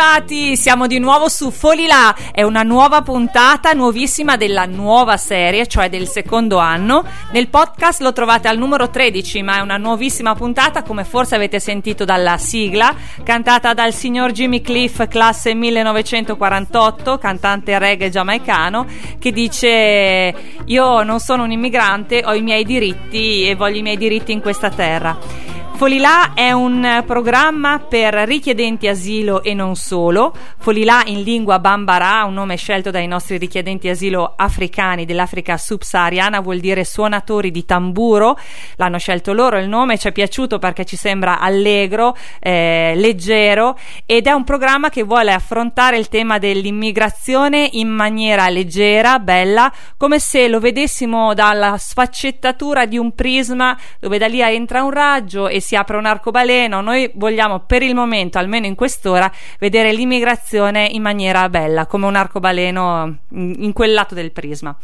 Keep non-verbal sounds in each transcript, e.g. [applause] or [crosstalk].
arrivati, siamo di nuovo su Folilà, è una nuova puntata, nuovissima della nuova serie, cioè del secondo anno. Nel podcast lo trovate al numero 13, ma è una nuovissima puntata, come forse avete sentito dalla sigla, cantata dal signor Jimmy Cliff, classe 1948, cantante reggae giamaicano, che dice io non sono un immigrante, ho i miei diritti e voglio i miei diritti in questa terra. Folilà è un programma per richiedenti asilo e non solo. Folilà in lingua bambara, un nome scelto dai nostri richiedenti asilo africani dell'Africa subsahariana, vuol dire suonatori di tamburo. L'hanno scelto loro il nome, ci è piaciuto perché ci sembra allegro, eh, leggero ed è un programma che vuole affrontare il tema dell'immigrazione in maniera leggera, bella, come se lo vedessimo dalla sfaccettatura di un prisma dove da lì entra un raggio e si apre un arcobaleno. Noi vogliamo per il momento, almeno in quest'ora, vedere l'immigrazione in maniera bella, come un arcobaleno in, in quel lato del prisma.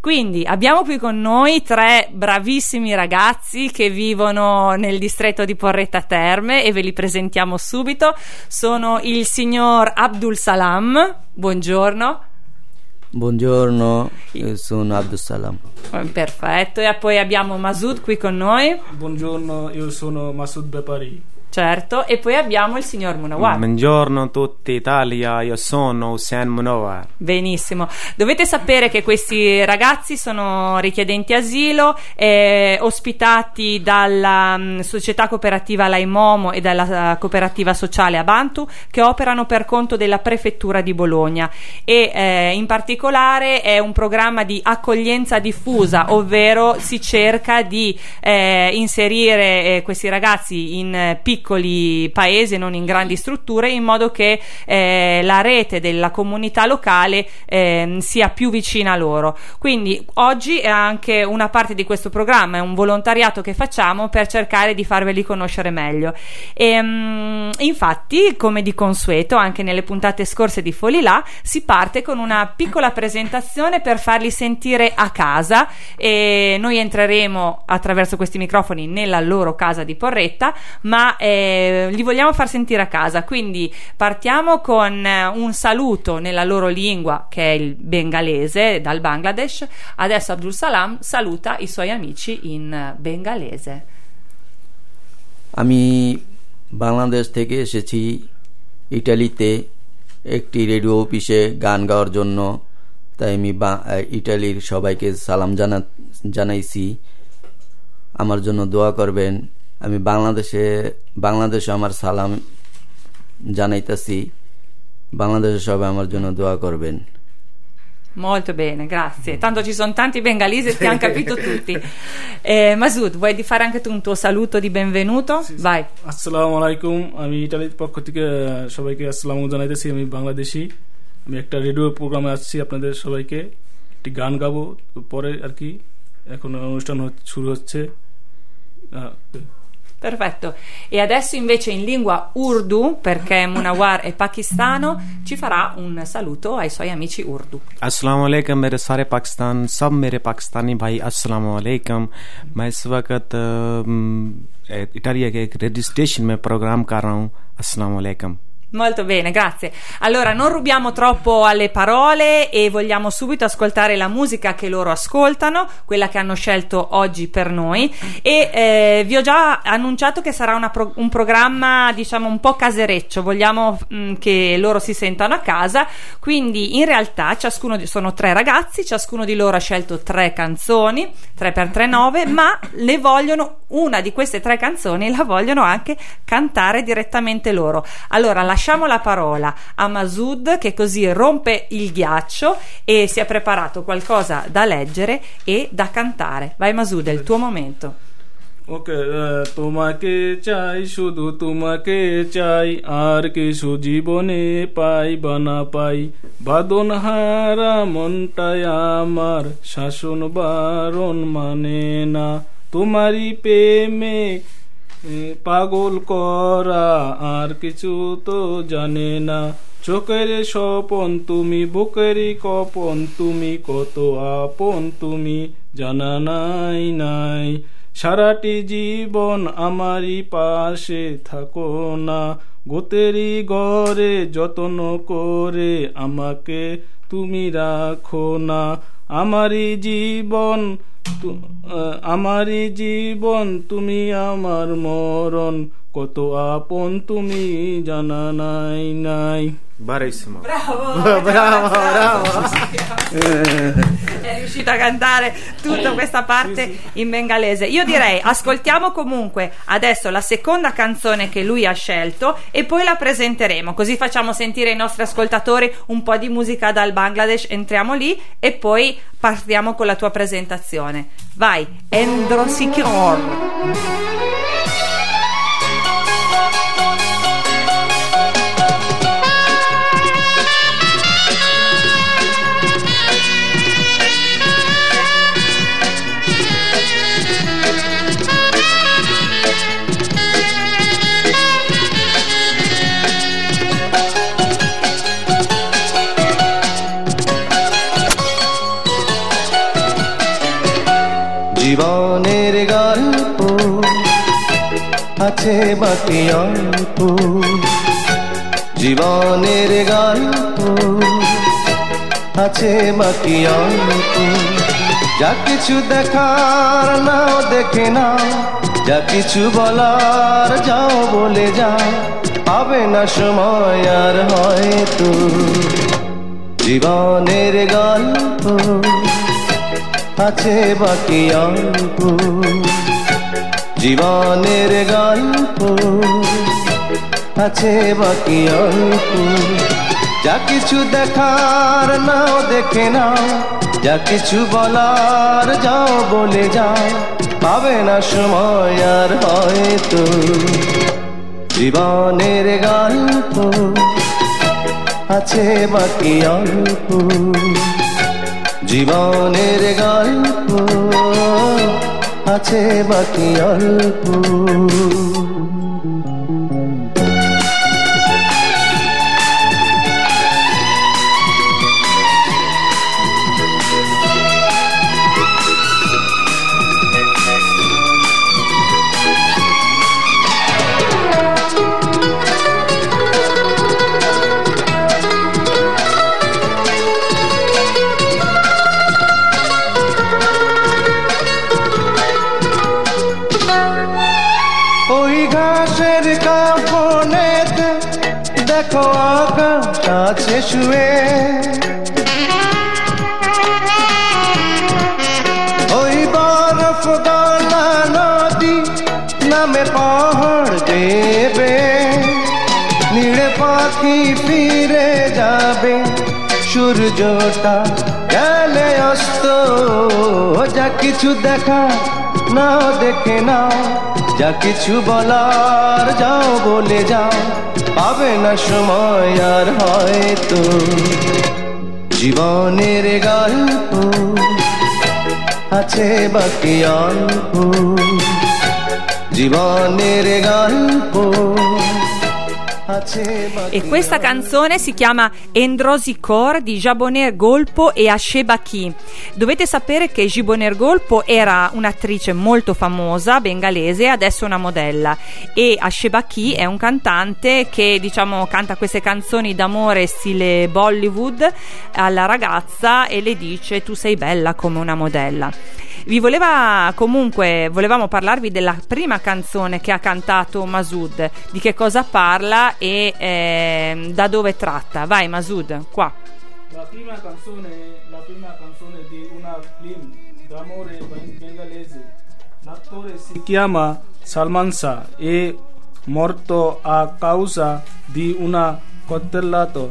Quindi abbiamo qui con noi tre bravissimi ragazzi che vivono nel distretto di Porretta Terme e ve li presentiamo subito. Sono il signor Abdul Salam. Buongiorno. Buongiorno, io sono Abdussalam. Perfetto, e poi abbiamo Masud qui con noi. Buongiorno, io sono Masud Bepari. Certo, e poi abbiamo il signor Munawar. Buongiorno a tutti Italia, io sono Hussein Munawar. Benissimo. Dovete sapere che questi ragazzi sono richiedenti asilo, eh, ospitati dalla mh, società cooperativa Laimomo e dalla uh, cooperativa sociale Abantu, che operano per conto della prefettura di Bologna. E eh, in particolare è un programma di accoglienza diffusa, ovvero si cerca di eh, inserire eh, questi ragazzi in piccoli piccoli paesi non in grandi strutture in modo che eh, la rete della comunità locale eh, sia più vicina a loro. Quindi oggi è anche una parte di questo programma, è un volontariato che facciamo per cercare di farveli conoscere meglio. E, um, infatti, come di consueto, anche nelle puntate scorse di Folilà, si parte con una piccola presentazione per farli sentire a casa e noi entreremo attraverso questi microfoni nella loro casa di Porretta, ma eh, eh, li vogliamo far sentire a casa. Quindi partiamo con eh, un saluto nella loro lingua, che è il bengalese dal Bangladesh. Adesso Abdul Salam saluta i suoi amici in bengalese. আমি বাংলাদেশ থেকে এসেছি ইটালিতে একটি রেডিও অফিসে গান গাওয়ার জন্য তাই আমি ইটালির সবাইকে সালাম জানা জানাইছি আমার জন্য দোয়া করবেন আমি বাংলাদেশে বাংলাদেশে আমার সালাম জানাইতাছি। বাংলাদেশে সবাই আমার জন্য দোয়া করবেন। Molto bene, grazie. Tanto ci sono tanti bengalesi che hanno capito tutti. Eh, Masud, vuoi fare anche tu un tuo saluto di benvenuto? Vai. আসসালামু আলাইকুম আমি ইটালির পক্ষ থেকে সবাইকে আসসালাম জানাইতেছি। আমি বাংলাদেশি। আমি একটা রেডিও প্রোগ্রামে আসছি আপনাদের সবাইকে। একটি গান গাবো। পরে আর কি এখন অনুষ্ঠান শুরু হচ্ছে। Perfetto. E adesso invece in lingua urdu, perché Munawar è pakistano, ci farà un saluto ai suoi amici urdu. Assalamu alaikum मेरे सारे पाकिस्तान सब मेरे पाकिस्तानी भाई अस्सलाम वालेकुम मैं इस वक्त इटालिया के एक रेडियो स्टेशन में प्रोग्राम कर रहा हूँ अस्सलाम वालेकुम Molto bene, grazie. Allora, non rubiamo troppo alle parole e vogliamo subito ascoltare la musica che loro ascoltano, quella che hanno scelto oggi per noi. E eh, vi ho già annunciato che sarà pro- un programma, diciamo, un po' casereccio. Vogliamo mh, mm, che loro si sentano a casa. Quindi, in realtà, ciascuno di, sono tre ragazzi, ciascuno di loro ha scelto tre canzoni, 3 per 3 9 ma le vogliono, una di queste tre canzoni la vogliono anche cantare direttamente loro. Allora, la lasciamo la parola a Masud che così rompe il ghiaccio e si è preparato qualcosa da leggere e da cantare. Vai Masud, è il tuo momento. ওকে তোমাকে চাই শুধু তোমাকে চাই আর কিছু জীবনে পাই বানা পাই বাদন হারা মনটাই আমার শাসন বারণ মানে না তোমারই প্রেমে পাগল করা আর কিছু তো জানে না। চোখের স্বপন তুমি, বুকের কপন তুমি, কত আপন তুমি, জানা নাই নাই। সারাটি জীবন আমারই পাশে থাকো না। গোতেরি ঘরে যত্ন করে আমাকে তুমি রাখো না। আমারই জীবন আমারই জীবন তুমি আমার মরণ। কত আপন তুমি জানা নাই নাই। Bravo, bravo. È riuscito a cantare tutta questa parte in bengalese. Io direi ascoltiamo comunque adesso la seconda canzone che lui ha scelto e poi la presenteremo, così facciamo sentire ai nostri ascoltatori un po' di musica dal Bangladesh, entriamo lì e poi partiamo con la tua presentazione. Vai, Endro Sikor. আছে বাকি অল্প। জীবনের গল্প আছে বাকি অল্প। যা কিছু দেখার নাও, দেখে না যা কিছু বলার যাও, বলে যাও। পাবে না সময় আর হয়তো। জীবনের গল্প আছে বাকি অল্প। জীবনের গল্প আছে বাকি অল্প। যা কিছু দেখার নাও, দেখে নাও। যা কিছু বলার যাও, বলে যাও। পাবে না সময় আর হয়তো। জীবনের গল্প আছে বাকি অল্প। জীবনের গল্প আছে বাকি অল্প। সূর্যটা গেলে অস্ত, যা কিছু দেখা নাও, দেখে নাও, যা কিছু বলার যাও, বলে যাও, পাবে না সময় আর হয়তো। জীবনের গল্প আছে বাকি অল্প। জীবনের গল্প E questa canzone si chiama Endrosikor di Jaboner Golpo e Ashebaki. Dovete sapere che Jaboner Golpo era un'attrice molto famosa, bengalese, adesso è una modella. E Ashebaki è un cantante che, diciamo, canta queste canzoni d'amore stile Bollywood alla ragazza e le dice tu sei bella come una modella. Vi voleva comunque, volevamo parlarvi della prima canzone che ha cantato Masud, di che cosa parla e ehm, da dove tratta. Vai Masud, qua. La prima canzone, la prima canzone di una film d'amore ben- bengalese. L'attore si chiama Salman Shah e morto a causa di una coltellata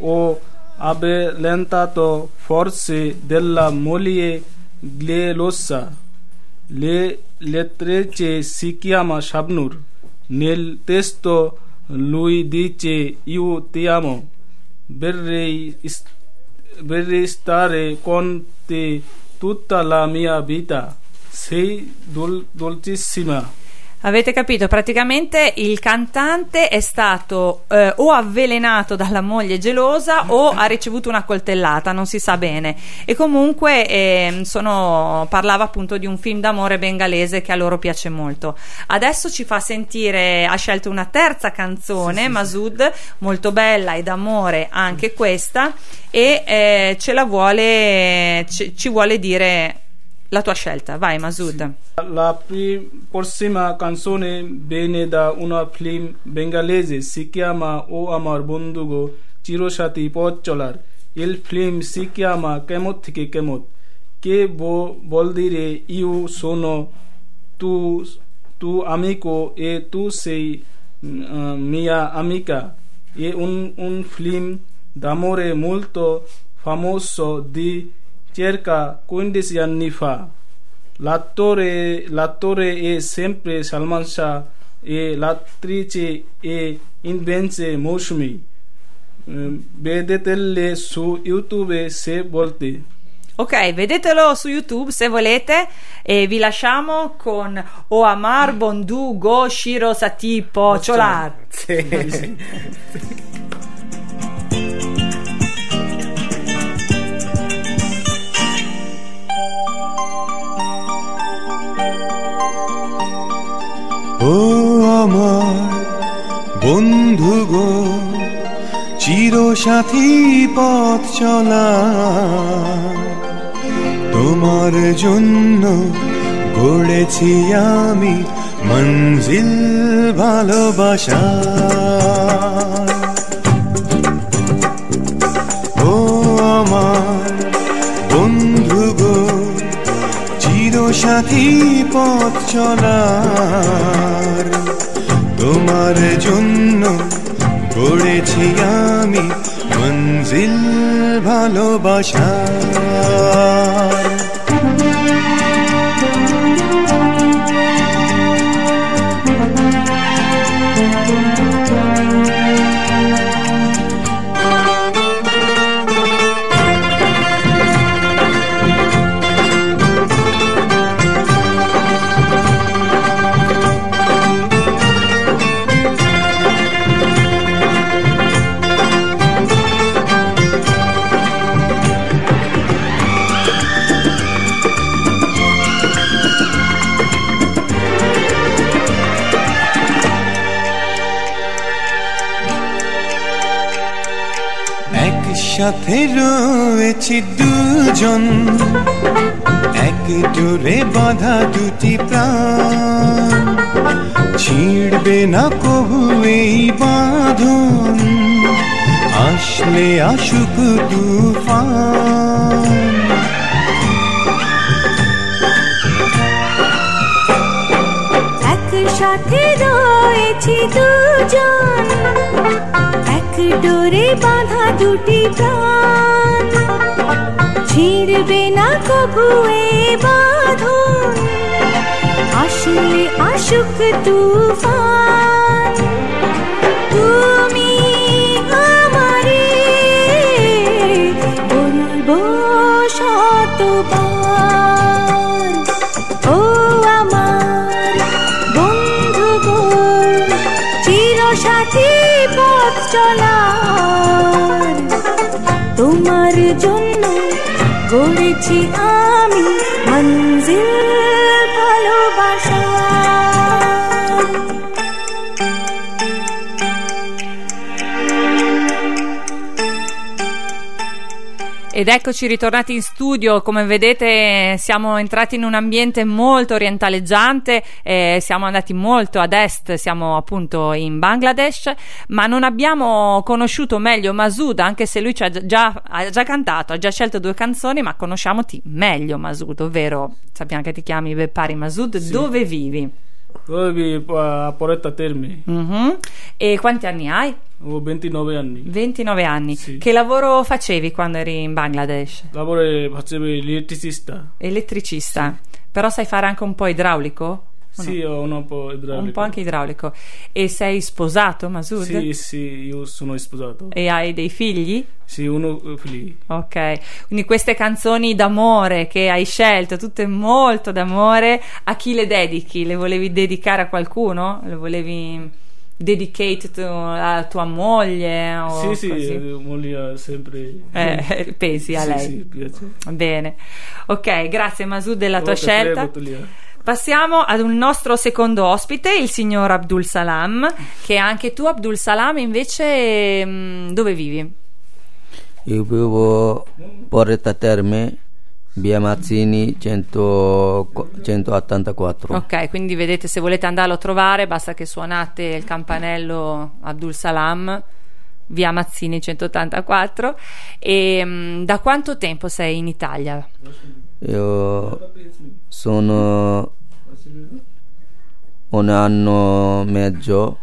o avvelentato forse della moglie glelosa. Le lettrice si chiama Shabnur. Nel testo lui dice io ti amo. Vorrei is- stare con te tutta la mia vita. Sei dol- dolcissima. Avete capito? Praticamente il cantante è stato eh, o avvelenato dalla moglie gelosa o ha ricevuto una coltellata, non si sa bene. E comunque eh, sono, parlava appunto di un film d'amore bengalese che a loro piace molto. Adesso ci fa sentire, ha scelto una terza canzone, Sì, sì, Masud, molto bella e d'amore anche questa, e eh, ce la vuole, ci, ci vuole dire la tua scelta. Vai Masud. La pri- prossima canzone viene da una film bengalese, si chiama O Amar Bondugo Chiroshati Pot Cholar. Il film si chiama Kemot থেকে Kemot. Che vuol dire io sono tu, tu amico e tu sei mm, mia amica. È un, un film d'amore molto famoso di circa 15 anni fa. L'attore, l'attore è sempre Salman Shah e l'attrice è invece Moshmi. Eh, Vedetele su YouTube se volete. Ok, vedetelo su YouTube se volete e vi lasciamo con O Amar Bondu Go Shiro Sati Po Cholar. আমার বন্ধু গো, চিরসাথী পথ চলা। তোমার জন্য গড়েছি আমি মঞ্জিল ভালোবাসা। ও আমার বন্ধু গো, চিরসাথী পথ চলার তোমার জন্য গড়েছি আমি মঞ্জিল ভালোবাসার একসাথে রয়েছি দুজন। এক জোরে বাঁধা দুটি প্রাণ। ছিড়বে না কবু এই বাঁধন। আসলে আসুক তুফান। একসাথে রয়েছি দুজন। ডোরে বাঁধা দুটি প্রাণ। ছিড়বে না কবু বাঁধন। আসলে আসুক তুফান। chỉ ami manzil Ed eccoci ritornati in studio, come vedete siamo entrati in un ambiente molto orientaleggiante, eh, siamo andati molto ad est, siamo appunto in Bangladesh, ma non abbiamo conosciuto meglio Masud, anche se lui ci ha già, ha già cantato, ha già scelto due canzoni, ma conosciamoti meglio Masud, ovvero sappiamo che ti chiami Beppari Masud, dove vivi? Dove a Poretta Terme, Mhm. E quanti anni hai? ho 29 anni. 29 anni. Sì. Che lavoro facevi quando eri in Bangladesh? Lavoro facevo l'elettricista. Elettricista. Però sai fare anche un po' idraulico? Sì, no? ho un po' idraulico. Un po' anche idraulico. E sei sposato, Masud? Sì, sì, io sono sposato. E hai dei figli? Sì, uno eh, figlio. Ok, quindi queste canzoni d'amore che hai scelto, tutte molto d'amore, a chi le dedichi? Le volevi dedicare a qualcuno? Le volevi dedicate to- a tua moglie? O sì, sì, così? eh, moglie sempre... Eh, [laughs] pensi a Sì, lei. Sì, piace. Bene, ok, grazie Masud della tua scelta. prego. Passiamo ad un nostro secondo ospite, il signor Abdul Salam, che anche tu Abdul Salam invece mh, dove vivi? Io vivo Porretta Terme, via Mazzini 100 184. Ok, quindi vedete se volete andarlo a trovare basta che suonate il campanello Abdul Salam via Mazzini 184 e mh, da quanto tempo sei in Italia? Io sono un anno e mezzo.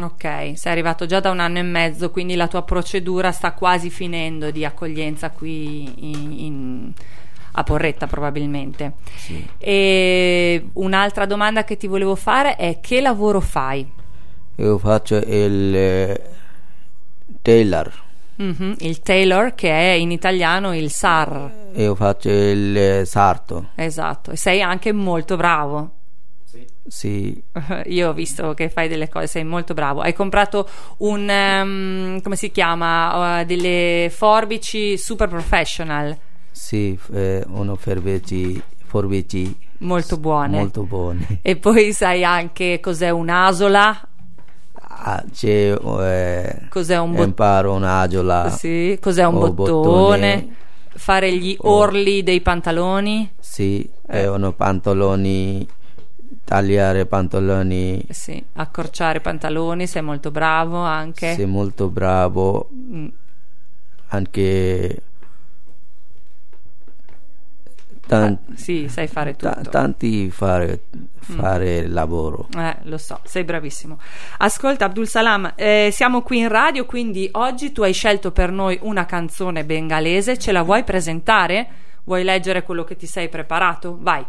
Ok, sei arrivato già da un anno e mezzo, quindi la tua procedura sta quasi finendo di accoglienza qui in- in- a Porretta probabilmente. E un'altra domanda che ti volevo fare è che lavoro fai? Io faccio il eh, tailor. Mhm, Il tailor che è in italiano il SAR. Io faccio il eh, sarto. Esatto, e sei anche molto bravo. Sì, [laughs] Io ho visto che fai delle cose, sei molto bravo. Hai comprato un ehm, come si chiama? Uh, delle forbici super professional, sì, eh, uno forbici, forbici molto buone. molto buoni. E poi sai anche cos'è un'asola, Ah, c'è eh, cos'è un bottone, imparo un'agiola. sì, cos'è un o bottone, fare gli o- orli dei pantaloni. Sì, Eh. uno pantaloni, tagliare pantaloni. Sì, accorciare pantaloni, sei molto bravo anche. Sei molto bravo. Mm. Anche Tanti, ah, sì, sai fare tutto. T- tanti fare, mm. fare mm. lavoro. Eh, lo so, sei bravissimo. Ascolta Abdul Salam, eh, siamo qui in radio, quindi oggi tu hai scelto per noi una canzone bengalese, ce la vuoi presentare? Vuoi leggere quello che ti sei preparato? Vai.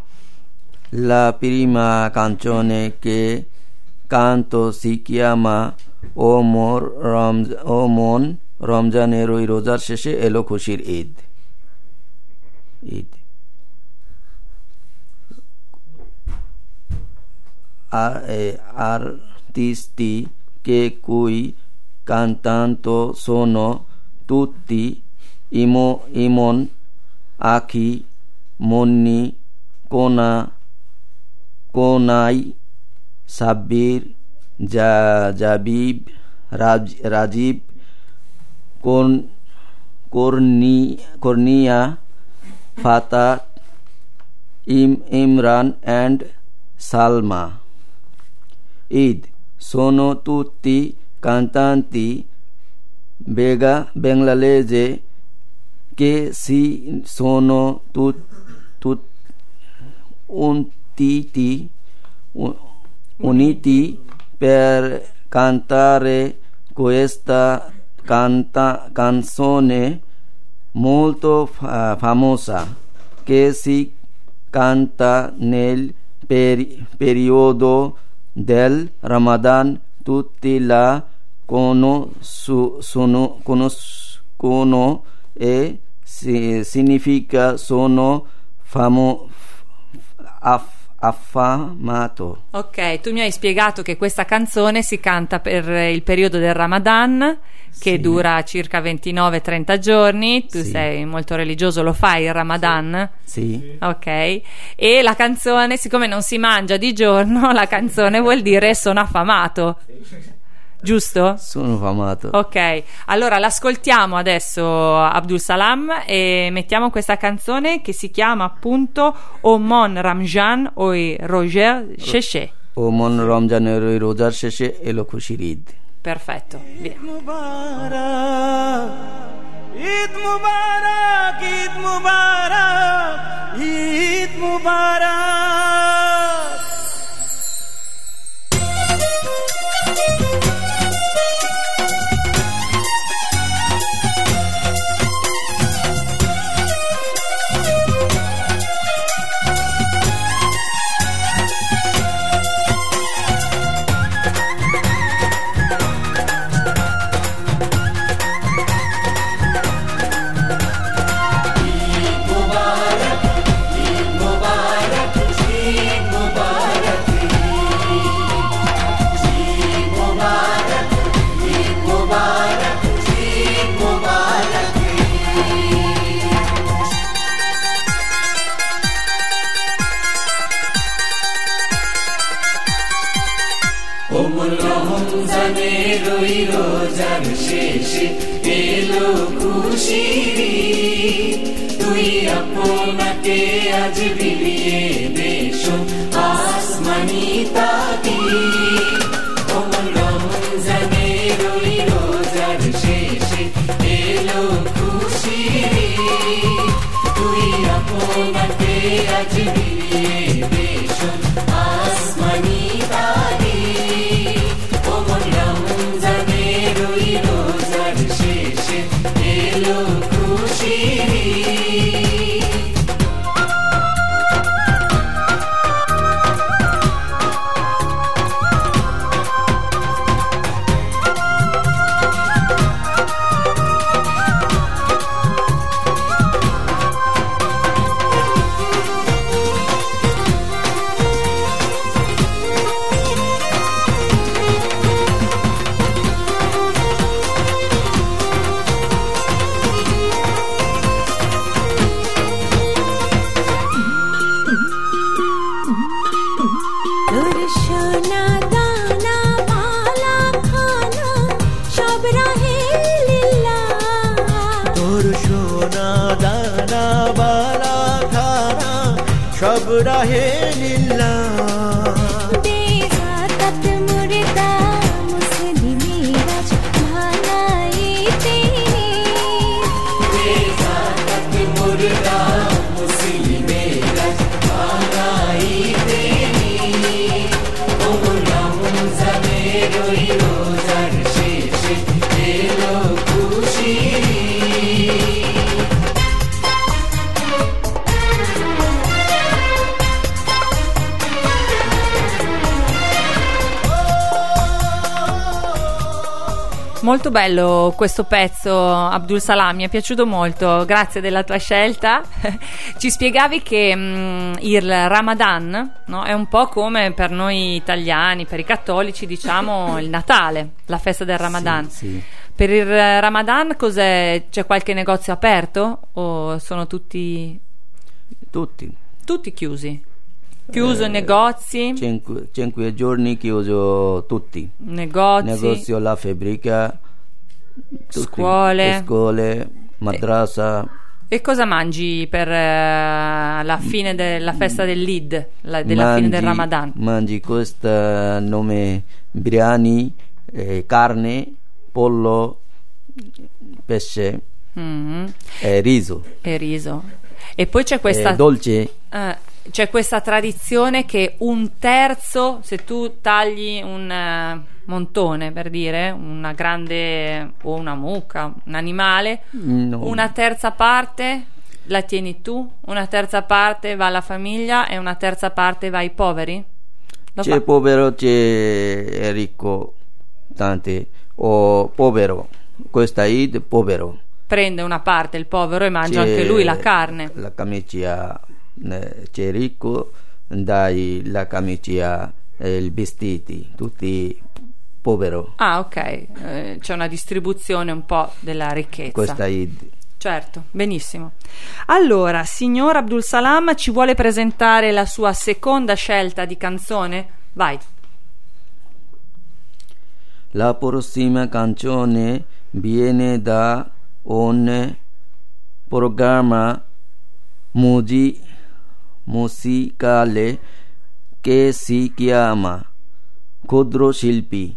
La prima canzone che canto si chiama Omor Ramz- Omon Ramjaneroi Rozar Sheshe Elo Kushir Eid. Eid. Artisti che cui cantando sono tutti Imo, Imon, Aki, Monni, Kona, Konai, Sabir, Ja- Jabib, Raj- Rajib, Kon, Korni, Kornia, Fatah, Im, Imran and Salma. Id. Sono tutti cantanti bega bengalese che si sono tut, tut, untiti, un- uniti per cantare questa canta- canzone molto fa- famosa che si canta nel peri- periodo del Ramadan tutti la conoscu- sono- conoscono e si- significa sono famo- aff- affamato Ok, tu mi hai spiegato che questa canzone si canta per il periodo del Ramadan, che Sì. dura circa 29-30 giorni. Tu Sì. sei molto religioso, lo fai il Ramadan? sì Ok, e la canzone, siccome non si mangia di giorno, [laughs] la canzone vuol dire sono affamato, giusto? Sono famato. Ok, allora l'ascoltiamo adesso Abdul Salam e mettiamo questa canzone che si chiama appunto Omon Ramjan oi Roger Sheshe. Omon Ramjan oi Roger Sheshe e lo Kushirid. Perfetto, via. Eid Mubarak, Eid Mubarak, Eid Mubarak. ेवेषु अस्मनीताति Molto bello questo pezzo, Abdul Salam, mi è piaciuto molto, grazie della tua scelta. [laughs] Ci spiegavi che mm, il Ramadan no, è un po' come per noi italiani, per i cattolici, diciamo [laughs] il Natale, la festa del Ramadan. Sì, sì. Per il Ramadan cos'è? C'è qualche negozio aperto o sono tutti, Tutti. tutti chiusi? Chiuso Eh, negozi, Cinque, cinque giorni chiuso tutti. negozi, Negozio, la fabbrica, tutti. Scuole. scuole, madrasa. E cosa mangi per eh, la fine della festa dell'Id, la- della fine del Mangi- Ramadan? Mangi questo nome biryani, eh, carne, pollo, pesce Mhm. e riso. E riso. E poi c'è questa, E dolce. eh, c'è questa tradizione che un terzo, se tu tagli un eh, montone per dire, una grande o una mucca, un animale, No. una terza parte la tieni tu, una terza parte va alla famiglia e una terza parte va ai poveri? Lo C'è fa- povero, c'è ricco, tante. O povero. Questa Eid povero. prende una parte il povero e mangia C'è anche lui la carne. La camicia eh, c'è ricco, dai la camicia e i vestiti, tutti povero. Ah, ok, eh, c'è una distribuzione un po' della ricchezza. Questa Eid. Certo, benissimo. Allora, signor Abdul Salam ci vuole presentare la sua seconda scelta di canzone? Vai. La prossima canzone viene da un programma musi- musicale che si chiama Codro Silpi,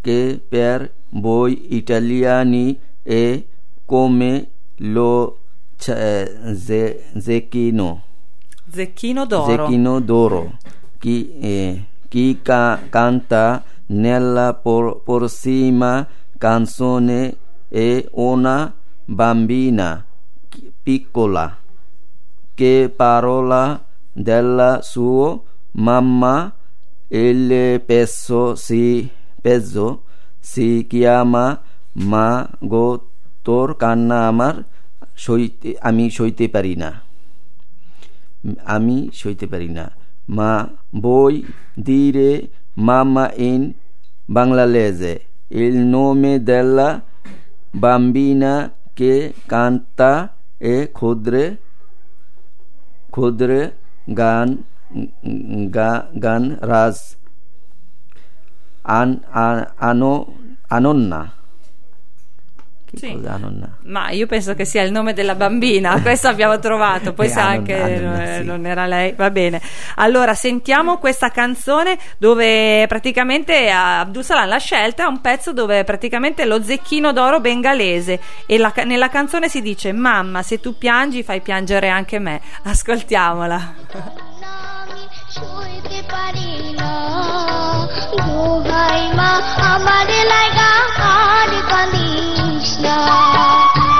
che per voi italiani è come lo zecchino. Zecchino d'oro. Zecchino d'oro. Chi, eh, chi ca- canta nella por- prossima canzone è una bambina piccola che parola della sua mamma il pezzo si, pezzo si chiama মা গো তোর কান্না আমার সইতে আমি সইতে পারি না আমি সইতে পারি না মা voi dire mamma in banglalese il nome della bambina che canta è Khudre Khudre গান গান রাজ আন আনন্না। Sì. cosa Anonna? Ma io penso che sia il nome della bambina, [laughs] questo abbiamo trovato, poi Eh, sa Anna- anche Anna, eh, sì. non era lei, va bene. Allora sentiamo questa canzone dove praticamente eh, Abdul Salam l'ha scelta, è un pezzo dove praticamente è lo zecchino d'oro bengalese e la ca- nella canzone si dice mamma se tu piangi fai piangere anche me, ascoltiamola. আমি সইতে পারি না দোহাই মা আমার লাগা আর কাঁদিস না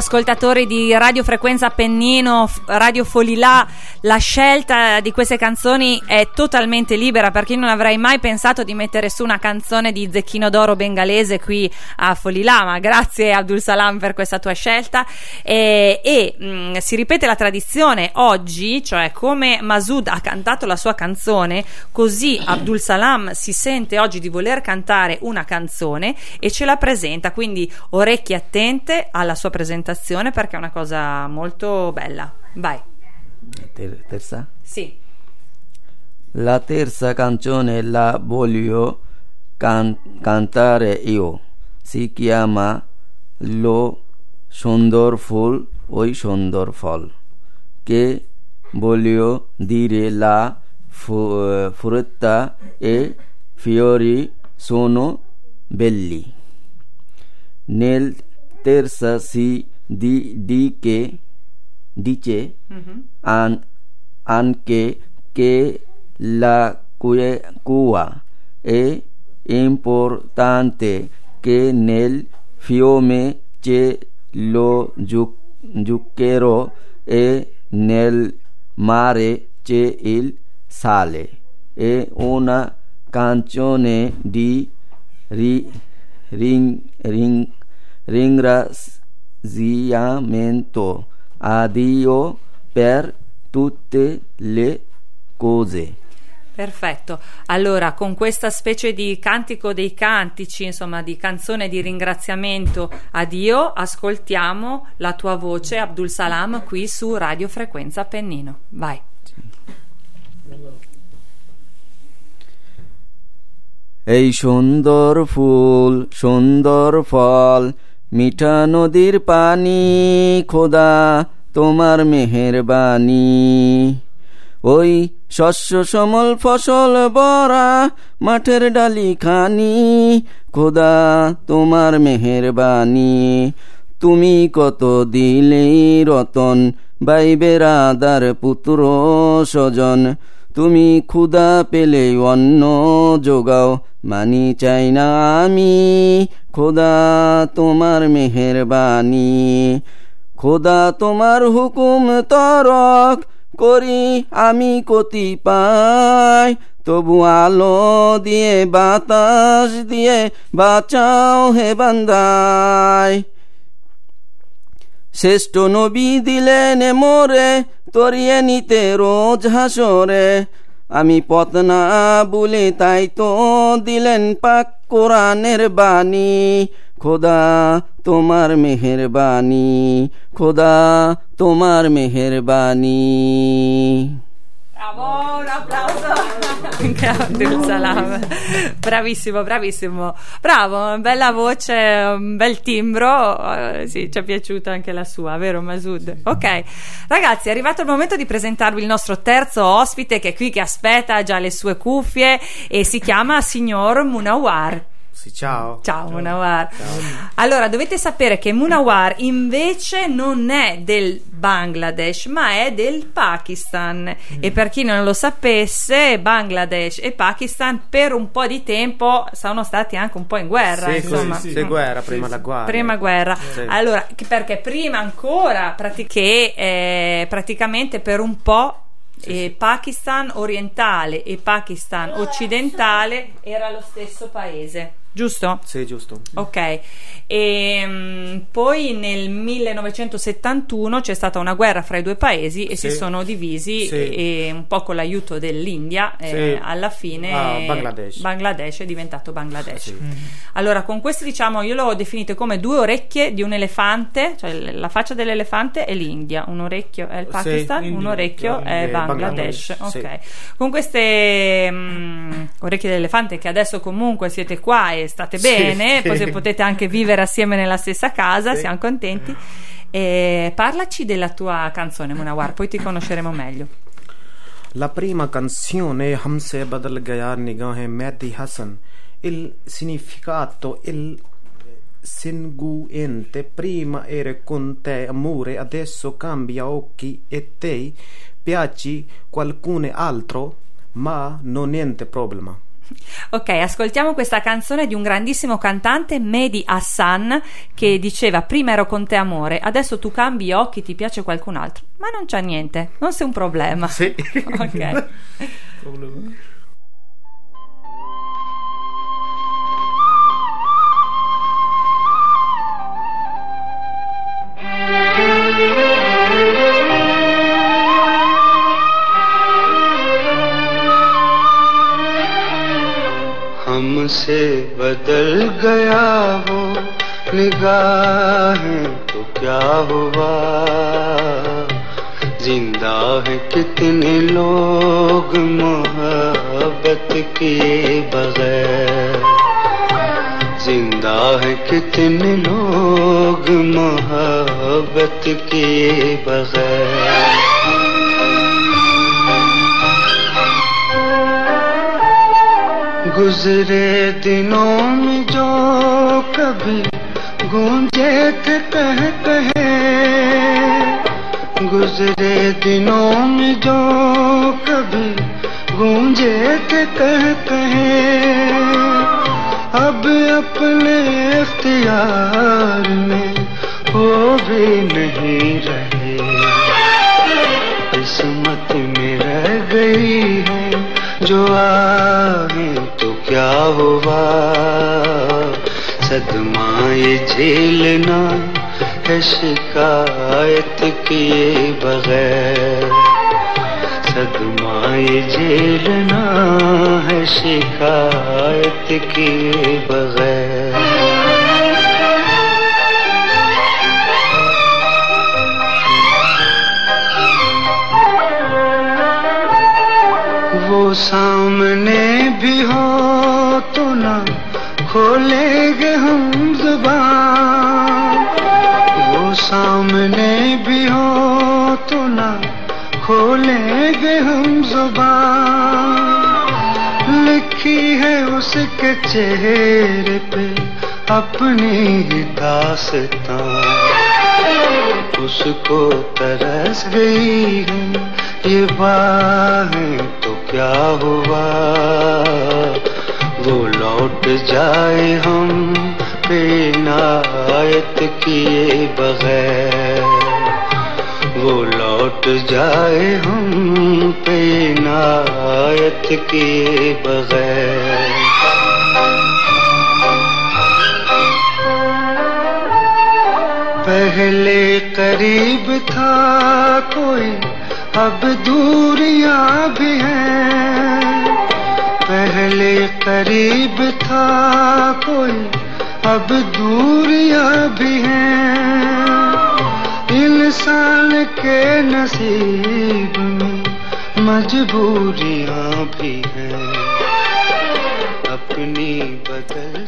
ascoltatori di Radio Frequenza Appennino, F- Radio Folilà, la scelta di queste canzoni è totalmente libera perché io non avrei mai pensato di mettere su una canzone di Zecchino d'Oro bengalese qui a Folilà, ma grazie Abdul Salam per questa tua scelta. E, e, mh, si ripete la tradizione oggi, cioè come Masud ha cantato la sua canzone, così Abdul Salam si sente oggi di voler cantare una canzone e ce la presenta, quindi orecchie attente alla sua presentazione perché è una cosa molto bella. Vai. Ter- terza? Sì. La terza canzone la voglio can- cantare io. Si chiama Lo Sondor Ful Oi Sondor. Che voglio dire la fu- frutta e fiori sono belli. Nel terza si di, di che dice an- anche che la cua è importante che nel fiume c'è lo zucchero e nel mare c'è il sale. È una canzone di ri- ring- ring- ringraziamento a Dio per tutte le cose. Perfetto. Allora, con questa specie di cantico dei cantici, insomma, di canzone di ringraziamento a Dio, ascoltiamo la tua voce, Abdul Salam, qui su Radio Frequenza Appennino. Vai. এই সুন্দর ফুল সুন্দর ফল মিঠা নদীর পানি, খোদা তোমার মেহেরবানি। ওই শস্য সমল ফসল বরা মাঠের ডালি খানি খোদা তোমার মেহেরবানি। তুমি কত দিলে রতন বাইবে রাদার পুত্র স্বজন। তুমি ক্ষুদা পেলে অন্ন যোগাও, মানি চাই না আমি। খোদা তোমার মেহেরবানি। খোদা তোমার হুকুম তরক, করি আমি কতি পাই। তবু আলো দিয়ে, বাতাস দিয়ে বাঁচাও হে বান্দায় শ্রেষ্ঠ নবী দিলেন মোরে, তরিয়ে নিতে রোজ হাসরে। আমি পথ না বলে তাই তো দিলেন পাক কোরআনের বাণী। খোদা তোমার মেহেরবানি, খোদা তোমার মেহেরবানি। Bravo, un applauso. [laughs] Abdul. Bravissimo, bravissimo. Bravo, bella voce, un bel timbro. Eh, sì, ci è piaciuta anche la sua, vero Masud? Ok, ragazzi, è arrivato il momento di presentarvi il nostro terzo ospite che è qui che aspetta, ha già le sue cuffie e si chiama Signor Munawar. Sì, ciao. Ciao Munawar. Allora, dovete sapere che Munawar invece non è del Bangladesh, ma è del Pakistan. E per chi non lo sapesse, Bangladesh e Pakistan per un po' di tempo sono stati anche un po' in guerra, Sì, insomma. sì, sì, guerra, prima la guerra. Prima guerra. Sì. Allora, perché prima ancora prati- che eh, praticamente per un po' eh, Pakistan orientale e Pakistan occidentale era lo stesso paese, giusto? Sì, giusto. Ok, e mm, poi nel 1971 c'è stata una guerra fra i due paesi e si Sì. sono divisi Sì. e, e un po' con l'aiuto dell'India eh, Sì. alla fine Ah, Bangladesh. Bangladesh è diventato Bangladesh. Sì. Allora, con questi diciamo, io l'ho definito come due orecchie di un elefante, cioè la faccia dell'elefante è l'India, un orecchio è il Sì, Pakistan, un orecchio è Bangladesh. Bangladesh, sì. Ok. Con queste mm, orecchie dell'elefante che adesso comunque siete qua e state bene, sì. poi se potete anche vivere assieme nella stessa casa, Sì. siamo contenti. E parlaci della tua canzone Munawar, poi ti conosceremo meglio. La prima canzone Hamse Badal Gaya Nigahe Mehdi Hassan il significato il seguente prima ero con te amore adesso cambia occhi e te piaci qualcun altro ma non niente problema [laughs] Ok, ascoltiamo questa canzone di un grandissimo cantante, Mehdi Hassan, che diceva prima ero con te amore, adesso tu cambi occhi, ti piace qualcun altro. Ma non c'è niente, non sei un problema. sì [laughs] Ok. Problem. سے بدل گیا ہو، نگاہیں تو کیا ہوا؟ زندہ ہے کتنے لوگ محبت کے بغیر؟ زندہ ہے کتنے لوگ محبت کے بغیر؟ گزرے دنوں میں جو کبھی گونجے تھے کہہ کہے۔ گزرے دنوں میں جو کبھی گونجے تھے کہہ کہے۔ اب اپنے اختیار میں ہو بھی نہیں رہے۔ قسمت میں رہ گئی ہے جو آئے کیا ہوا؟ صدمہ جھیلنا ہے شکایت کیے بغیر۔ صدمہ جھیلنا ہے شکایت کیے بغیر۔ کھولیں گے ہم زبان۔ وہ سامنے بھی ہو تو نہ کھولیں گے ہم زبان۔ لکھی ہے اس کے چہرے پہ اپنی داستان۔ اس کو ترس گئی ہے یہ باہیں تو کیا ہوا؟ وہ لوٹ لوٹ جائے ہم بے کیے بغیر۔ وہ لوٹ جائے ہم پہ کیے بغیر۔ پہلے قریب تھا کوئی، اب دوریاں بھی ہیں۔ پہلے قریب تھا کوئی، اب دوریاں بھی ہیں۔ انسان کے نصیب میں مجبوریاں بھی ہیں۔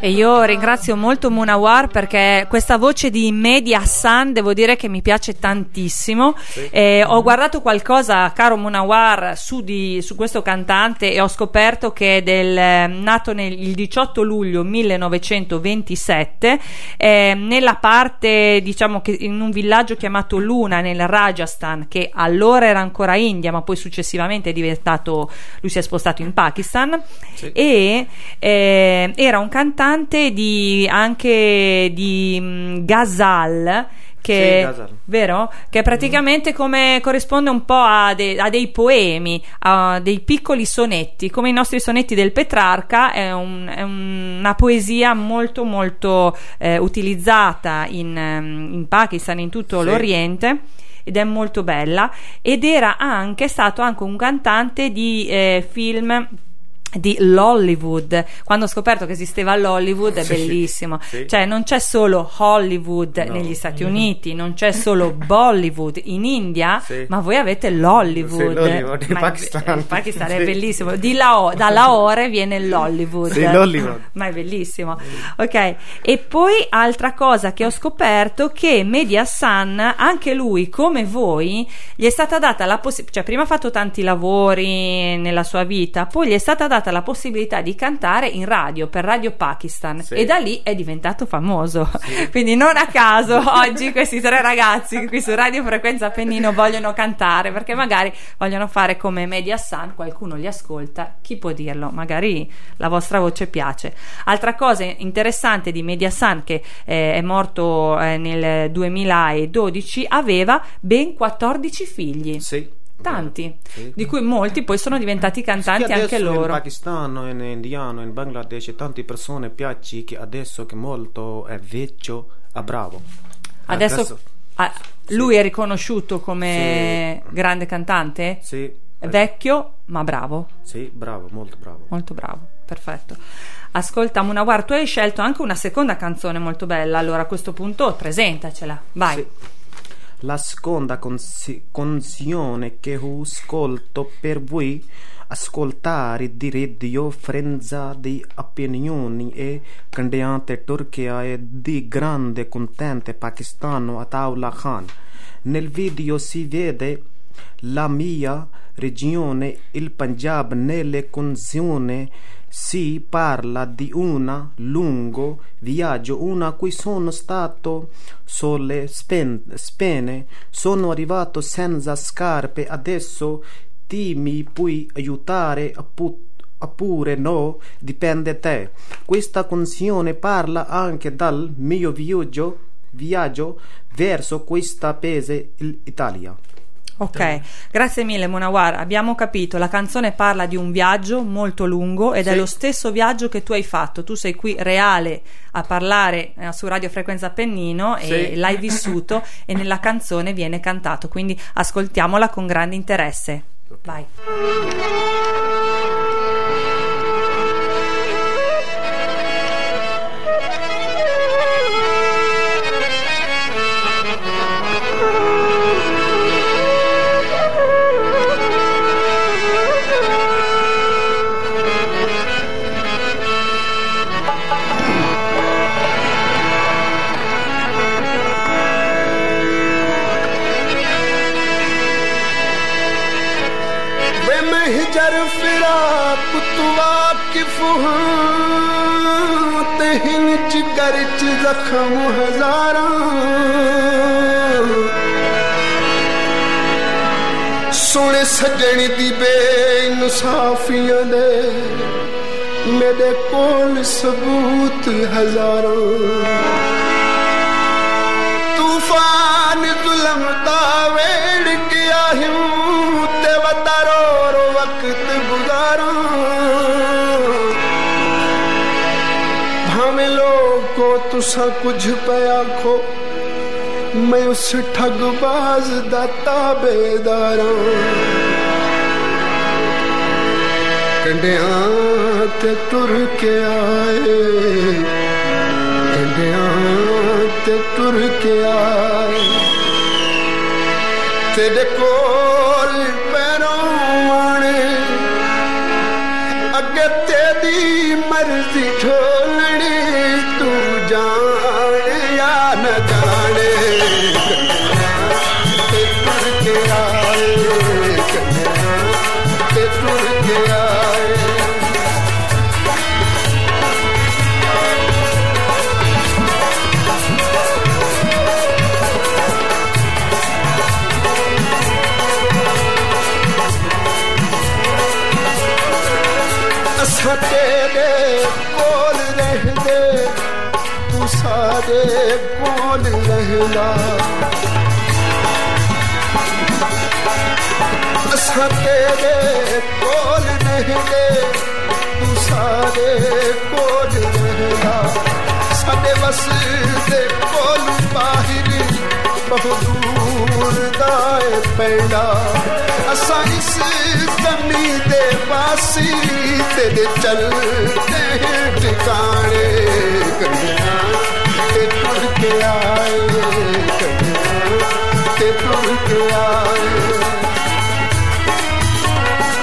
E io ringrazio molto Munawar perché questa voce di Mehdi Hassan devo dire che mi piace tantissimo. Eh, ho guardato qualcosa, caro Munawar, su, di- su questo cantante e ho scoperto che è del, nato nel, il 18 luglio 1927 eh, nella parte, diciamo che in un villaggio chiamato Luna nel Rajasthan, che allora era ancora India, ma poi successivamente è diventato, lui si è spostato in Pakistan. E eh, era un cantante di anche di mm, Ghazal che, Sì, vero? che praticamente come corrisponde un po' a, de- a dei poemi, a dei piccoli sonetti, come i nostri sonetti del Petrarca, è, un- è un- una poesia molto molto eh, utilizzata in, ehm, in Pakistan, in tutto Sì. l'Oriente ed è molto bella ed era anche stato anche un cantante di eh, film di l'Hollywood quando ho scoperto che esisteva l'Hollywood è bellissimo sì. cioè non c'è solo Hollywood No. negli Stati Uniti non c'è solo Bollywood in India Sì. ma voi avete l'Hollywood l'Hollywood in è- Pakistan. il Pakistan è Sì. bellissimo di Lao- da Lahore viene l'Hollywood l'Hollywood. ma è bellissimo ok e poi altra cosa che ho scoperto che Media Sun anche lui come voi gli è stata data la possibilità cioè prima ha fatto tanti lavori nella sua vita poi gli è stata data la possibilità di cantare in radio per Radio Pakistan Sì. e da lì è diventato famoso. [laughs] Quindi non a caso [laughs] oggi questi tre ragazzi qui su Radio Frequenza Pennino vogliono cantare perché magari vogliono fare come Media Sun qualcuno li ascolta chi può dirlo? Magari la vostra voce piace. Altra cosa interessante di Media Sun che eh, è morto eh, nel 2012 aveva ben 14 figli. Sì. Tanti Sì. di cui molti poi sono diventati cantanti Che anche adesso In loro Pakistan, in Indiano, in Bangladesh, tante persone piace che adesso che molto è vecchio, è bravo. adesso ah, sì. lui è riconosciuto come grande cantante Sì. È vecchio ma bravo Sì, bravo, molto bravo. molto bravo perfetto ascolta Munawar tu hai scelto anche una seconda canzone molto bella allora a questo punto presentacela vai Sì. La seconda canzone che ho ascolto per voi ascoltare di radio frenza di opinioni e candidate Turchia e di grande contente pakistano Ataullah Khan. Nel video si vede la mia regione, il Punjab, nelle canzoni si parla di un lungo viaggio, una cui sono stato spen- spene, sono arrivato senza scarpe, adesso ti mi puoi aiutare a pu- oppure no, dipende te. Questa canzone parla anche dal mio viaggio, viaggio verso questa paese, l'Italia. Ok, grazie mille Munawar. Abbiamo capito, la canzone parla di un viaggio molto lungo ed è Sì. lo stesso viaggio che tu hai fatto. Tu sei qui reale a parlare eh, su Radio Frequenza Pennino e Sì. l'hai vissuto [laughs] e nella canzone viene cantato, quindi ascoltiamola con grande interesse. Vai. हज़ार सुण सजण दी बे इनसाफ़ीअ सबूत हज़ारो तूफ़ानुलमदा वेड़ कया हूं ते वो रो वक सा कुछ पया खो मैं उस ठगबाज दाता बेदार कंडिया तुर के आए कंडिया तुर के आए। तेरे को अगत्य दी मर्जी ठोलनी तू جاني يا نه ڄاڻي تر جا تتر گا تیرے بول لہلا تیرے بول لہلے تو سارے کول لہلا سڈے بس دے بول باہر بہدور دائے پیڑا اساں اس زمین دے واسی تیرے چل دے ٹھکانے۔ کنیا ਤੇ ਤੁਰ ਕੇ ਆਏ ਕੰਨਿਆ ਤੇ ਤੁਰ ਕੇ ਆਏ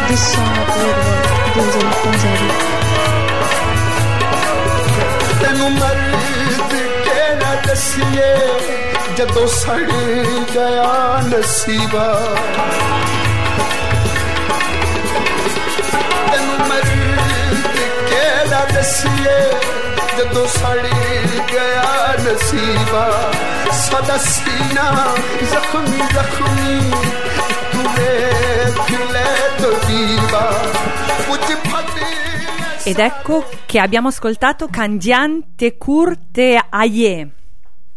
This song uploaded Gunjan Punjabi. ਤੈਨੂੰ ਮਰਦ ਕਿਹੜਾ ਦਸੀਏ ਜਦੋਂ ਸੜ ਗਿਆ ਨਸੀਬਾ ਤੈਨੂੰ ਮਰਦ ਕਿਹੜਾ ਦਸੀਏ तो सड़ गया नसीबा सदा जख्मी जख्मी तुम्हें खिले तो दीवा कुछ फटे Ed ecco che abbiamo ascoltato Candian Curte Kurte Aye,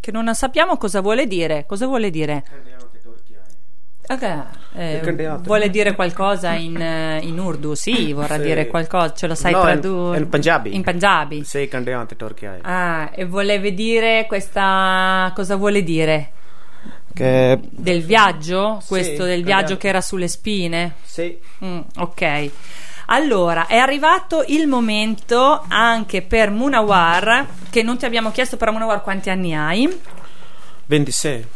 che non sappiamo cosa vuole dire. Cosa vuole dire? Ok, eh, vuole dire qualcosa in, eh, in Urdu? Sì, vorrà Sì. dire qualcosa, ce lo sai No, in- tradurre? in Punjabi. In Punjabi. Sei candidato turchi hai. Ah, e voleva dire questa... cosa vuole dire? Che Del viaggio? Sì, Questo del del viaggio viaggio. che era sulle spine? Sì. Mm, ok. Allora, è arrivato il momento anche per Munawar, che non ti abbiamo chiesto, però Munawar quanti anni hai? 26.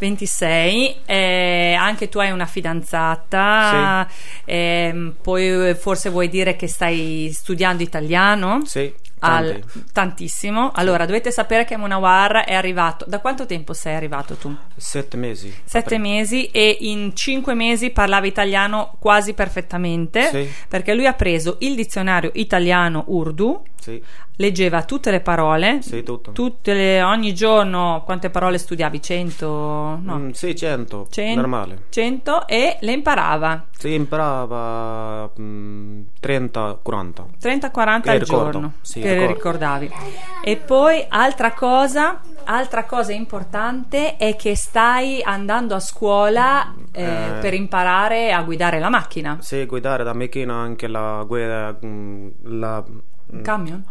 26, eh, anche tu hai una fidanzata, ehm, poi forse vuoi dire che stai studiando italiano? Sì. Al- tanti. tantissimo. Allora, dovete sapere che Munawar è arrivato. Da quanto tempo sei arrivato tu? Sette mesi. Sette mesi e in cinque mesi parlava italiano quasi perfettamente Sì. perché lui ha preso il dizionario italiano Urdu, Sì. leggeva tutte le parole, Sì, tutte le- ogni giorno quante parole studiavi? 100? No, Mm, sì, 100. 100, Normale. 100 e le imparava. Si imparava mm, 30-40. 30-40 Che al ricordo, giorno sì, che le ricordavi. E poi altra cosa, altra cosa importante è che stai andando a scuola eh, Eh. per imparare a guidare la macchina. Sì, guidare da macchina anche la guida. mm, La, camion?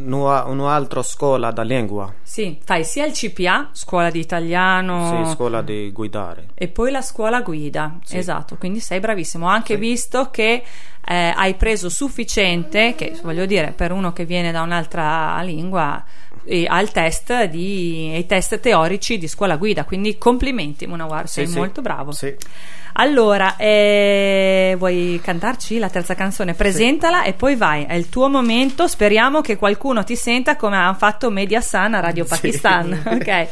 Un'altra scuola da lingua. Sì, fai sia il CPA, scuola di italiano, Sì, scuola di guidare. e poi la scuola guida. Sì. Esatto, quindi sei bravissimo. Ho anche visto che eh, hai preso sufficiente, che voglio dire, per uno che viene da un'altra lingua, eh, al test di, ai test teorici di scuola guida. Quindi complimenti, Munawar, sei Sì, sì. molto bravo. Sì. Allora, eh, vuoi cantarci la terza canzone? Presentala e poi vai, è il tuo momento. Speriamo che qualcuno ti senta come ha fatto Media Sana Radio Pakistan. [laughs] ok,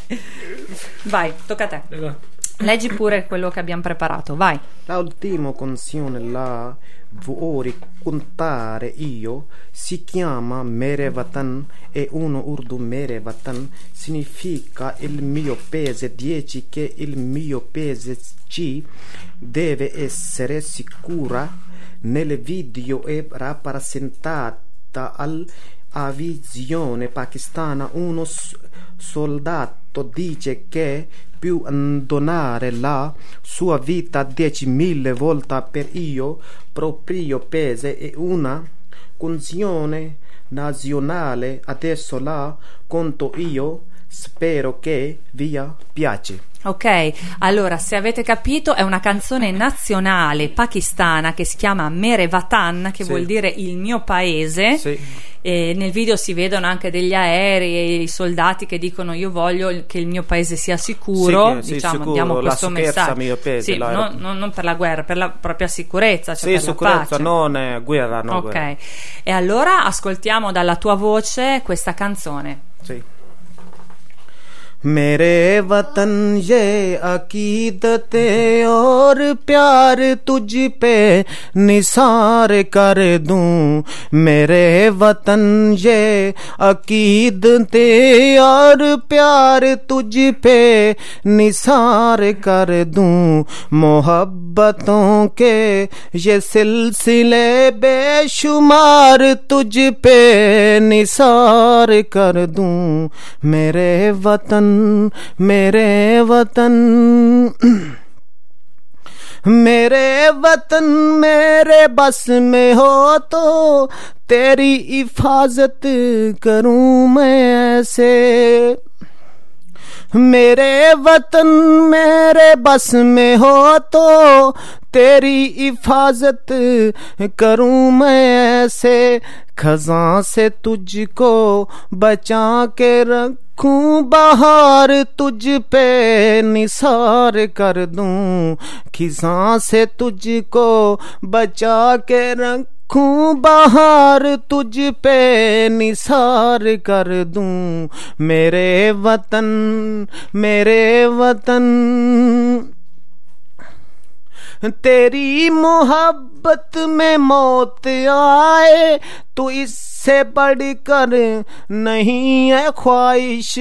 vai, tocca a te. Leggi pure quello che abbiamo preparato, vai. L'ultima canzone la vorrei contare io si chiama Mere Vatan e uno urdu Mere Vatan. Significa il mio paese 10 che il mio paese C deve essere sicura. Nel video è rappresentata al visione pakistana. Uno soldato dice che più donare la sua vita diecimila volte per io proprio peso e una canzone nazionale. Adesso la conto io. Spero che vi piace Ok, allora se avete capito è una canzone nazionale pakistana che si chiama Mere Vatan, che Sì. vuol dire il mio paese. Sì. E nel video si vedono anche degli aerei e i soldati che dicono io voglio che il mio paese sia sicuro, Sì, sì, diciamo, sicuro, diamo questo messaggio. paese, Sì, non, non- non per la guerra, per la propria sicurezza, cioè sì per la sicurezza non è guerra no ok, guerra. e allora ascoltiamo dalla tua voce questa canzone. میرے وطن، یہ عقیدت اور پیار تجھ پہ نثار کر دوں۔ میرے وطن، یہ عقیدت اور پیار تجھ پہ نثار کر دوں۔ محبتوں کے یہ سلسلے بے شمار تجھ پہ نثار کر دوں۔ میرے وطن میرے وطن میرے وطن، میرے بس میں ہو تو تیری حفاظت کروں میں ایسے۔ میرے وطن، میرے بس میں ہو تو تیری حفاظت کروں میں ایسے۔ خزاں سے تجھ کو بچا کے رکھ رکھوں، بہار تجھ پہ نثار کر دوں، کھساں سے تجھ کو بچا کے رکھوں، بہار تجھ پہ نثار کر دوں۔ میرے وطن میرے وطن۔ تیری محبت میں موت آئے، تو اس سے بڑھ کر نہیں ہے خواہش۔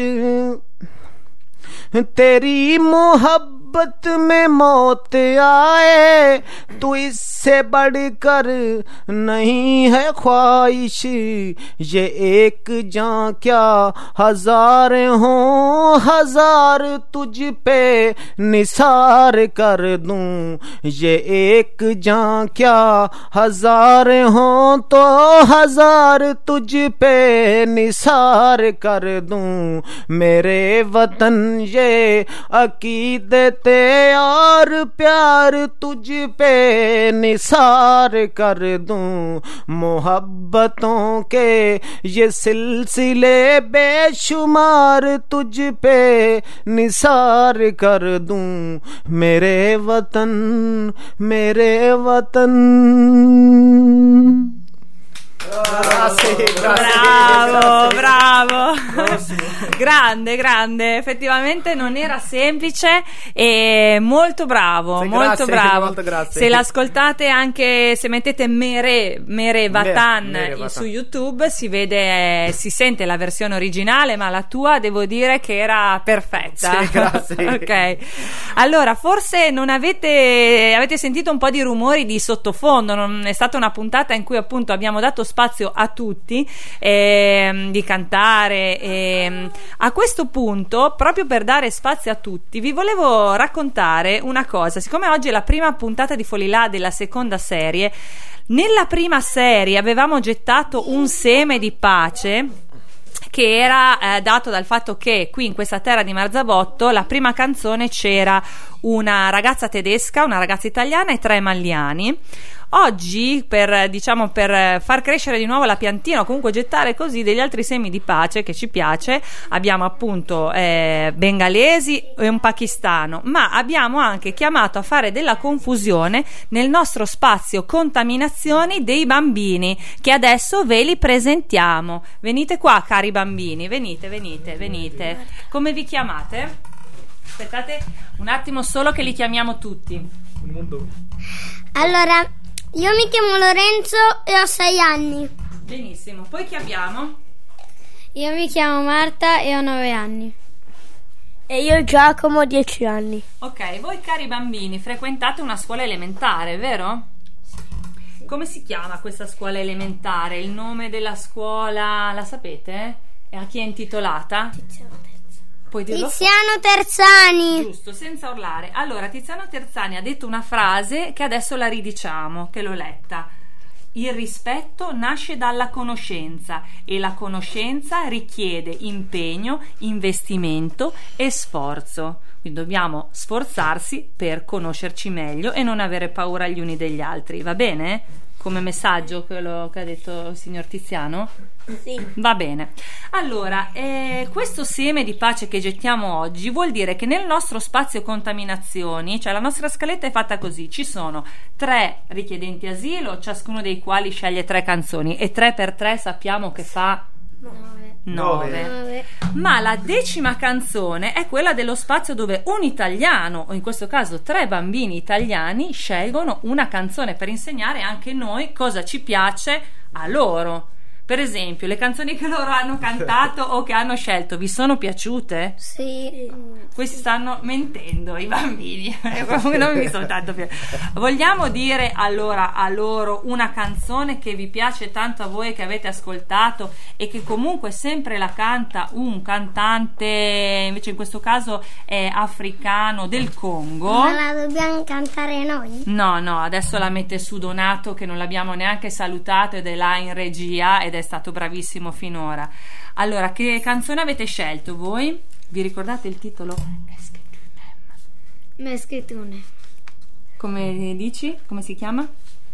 تیری محبت مصیبت میں موت آئے، تو اس سے بڑھ کر نہیں ہے خواہش۔ یہ ایک جان کیا ہزار ہوں، ہزار تجھ پہ نثار کر دوں۔ یہ ایک جان کیا ہزار ہوں، تو ہزار تجھ پہ نثار کر دوں۔ میرے وطن، یہ عقیدت کہتے اور پیار تجھ پہ نثار کر دوں۔ محبتوں کے یہ سلسلے بے شمار تجھ پہ نثار کر دوں۔ میرے وطن میرے وطن۔ Bravo, bravo. grande, grande. Effettivamente non era semplice e molto bravo, Sì, molto grazie, bravo. molto grazie. Se l'ascoltate anche se mettete Mere, Mere Vatan Mere su YouTube si vede, si sente la versione originale, ma la tua devo dire che era perfetta. Sì, grazie. [laughs] ok. Allora, forse non avete, avete sentito un po' di rumori di sottofondo, non è stata una puntata in cui appunto abbiamo dato spazio a tutti ehm, di cantare. ehm. A questo punto, proprio per dare spazio a tutti, vi volevo raccontare una cosa. Siccome oggi è la prima puntata di Folilà della seconda serie, nella prima serie avevamo gettato un seme di pace che era eh, dato dal fatto che qui in questa terra di Marzabotto la prima canzone c'era una ragazza tedesca, una ragazza italiana e tre malliani. Oggi, per, diciamo, per far crescere di nuovo la piantina o comunque gettare così degli altri semi di pace che ci piace, abbiamo appunto eh, bengalesi e un pakistano, ma abbiamo anche chiamato a fare della confusione nel nostro spazio contaminazioni dei bambini che adesso ve li presentiamo. Venite qua, cari bambini, venite, venite, venite. Come vi chiamate? Aspettate un attimo solo che li chiamiamo tutti. Allora, io mi chiamo Lorenzo e ho sei anni. Benissimo, poi chi abbiamo? Io mi chiamo Marta e ho 9 anni. E io Giacomo ho dieci anni. Ok, voi cari bambini frequentate una scuola elementare, vero? Come si chiama questa scuola elementare? Il nome della scuola la sapete? E a chi è intitolata? Puoi dirlo? Tiziano Terzani. Giusto, senza urlare. Allora, Tiziano Terzani ha detto una frase che adesso la ridiciamo, che l'ho letta. Il rispetto nasce dalla conoscenza e la conoscenza richiede impegno, investimento e sforzo. Quindi dobbiamo sforzarsi per conoscerci meglio e non avere paura gli uni degli altri. Va bene? Come messaggio quello che ha detto il signor Tiziano? Sì. Va bene. Allora, eh, questo seme di pace che gettiamo oggi vuol dire che nel nostro spazio contaminazioni, cioè la nostra scaletta è fatta così, ci sono tre richiedenti asilo, ciascuno dei quali sceglie tre canzoni e tre per tre sappiamo che fa Nove. 9. Ma la decima canzone è quella dello spazio dove un italiano, o in questo caso tre bambini italiani, scelgono una canzone per insegnare anche noi cosa ci piace a loro. Per esempio, le canzoni che loro hanno [laughs] cantato o che hanno scelto, vi sono piaciute? Sì. Questi stanno mentendo i bambini, [laughs] [laughs] non mi sono tanto più. Vogliamo dire allora a loro una canzone che vi piace tanto a voi, che avete ascoltato e che comunque sempre la canta un cantante, invece in questo caso è africano del Congo. Ma la dobbiamo cantare noi? No, no, adesso la mette su Donato che non l'abbiamo neanche salutato ed è là in regia ed è stato bravissimo finora. Allora, che canzone avete scelto voi? Vi ricordate il titolo? Meschetune. Come dici? Come si chiama?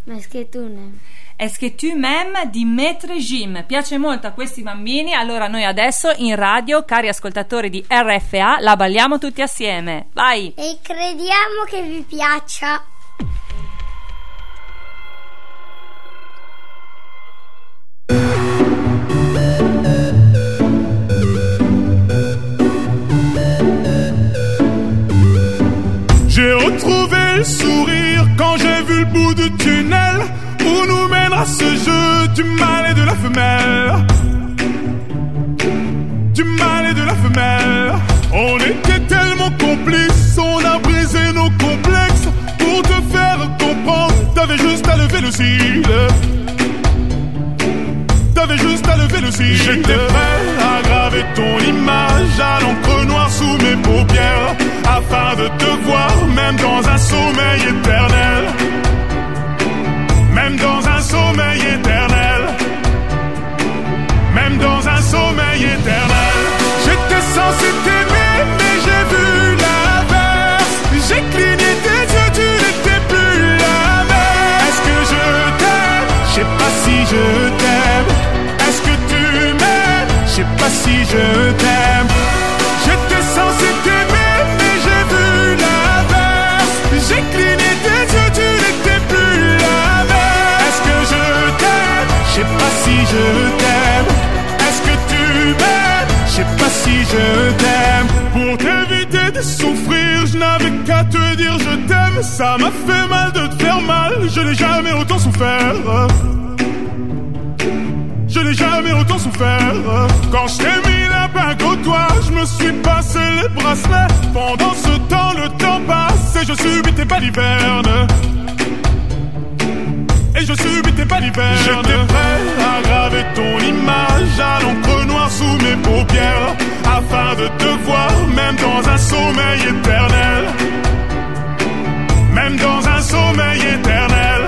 Meschetune. Est-ce que tu m'aimes di Maître Jim? Piace molto a questi bambini, allora noi adesso in radio, cari ascoltatori di RFA, la balliamo tutti assieme. Vai! E crediamo che vi piaccia. J'ai retrouvé le sourire quand j'ai vu le bout du tunnel où nous mènera ce jeu du mal et de la femelle. Du mal et de la femelle. On était tellement complices, on a brisé nos complexes pour te faire comprendre. T'avais juste à lever le cil. T'avais juste à lever le cil. J'étais prêt à graver ton image à l'encre noire sous mes paupières de te voir même dans un sommeil éternel. Même dans un sommeil éternel. Même dans un sommeil éternel. J'étais censé qu'à te dire je t'aime. Ça m'a fait mal de te faire mal, je n'ai jamais autant souffert. Je n'ai jamais autant souffert. Quand je t'ai mis la bague au doigt, je me suis passé les bracelets. Pendant ce temps, le temps passe et je subis tes balivernes. Et je subis tes balivernes. J'étais prêt à graver ton image à l'encre noire sous mes paupières. Afin de te voir, même dans un sommeil éternel. Dans un sommeil éternel.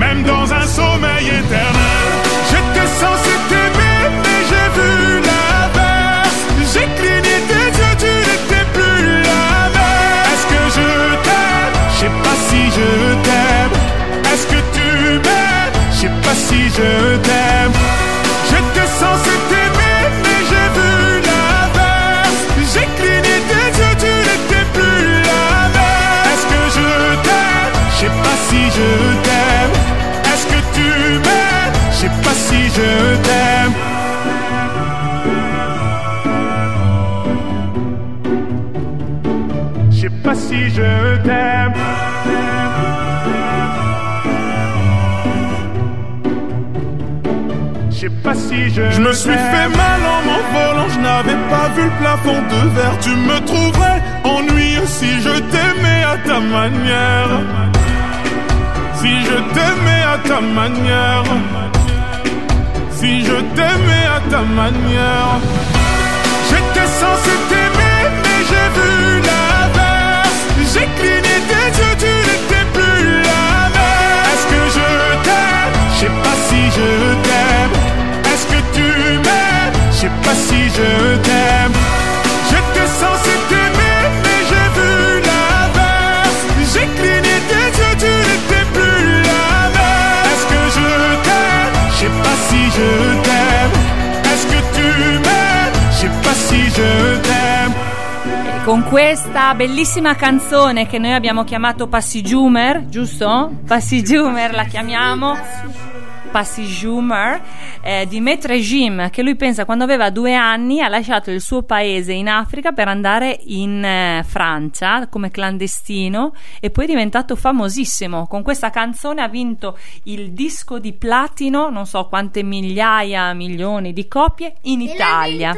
Même dans un sommeil éternel. Si je t'aime. Je sais pas si je. Je me suis fait mal en m'envolant, je n'avais pas vu le plafond de verre. Tu me trouverais ennuyeux si je t'aimais à ta manière. Si je t'aimais à ta manière. Si je t'aimais à ta manière. J'étais J'étais censé t'aimer, mais j'ai vu Je sais pas si je t'aime. Est-ce que tu m'aimes Je sais pas si je t'aime. J'étais censé t'aimer, mais j'ai vu l'inverse. J'ai cligné tes yeux, tu n'étais plus la même. Est-ce que je t'aime Je sais pas si je t'aime. Est-ce que tu m'aimes Je sais pas si je t'aime. Con questa bellissima canzone che noi abbiamo chiamato Passigiumer, giusto? Passigiumer la chiamiamo. Passijumar eh, di Maître Jim che lui pensa quando aveva due anni ha lasciato il suo paese in Africa per andare in eh, Francia come clandestino e poi è diventato famosissimo con questa canzone ha vinto il disco di platino non so quante migliaia milioni di copie in E Italia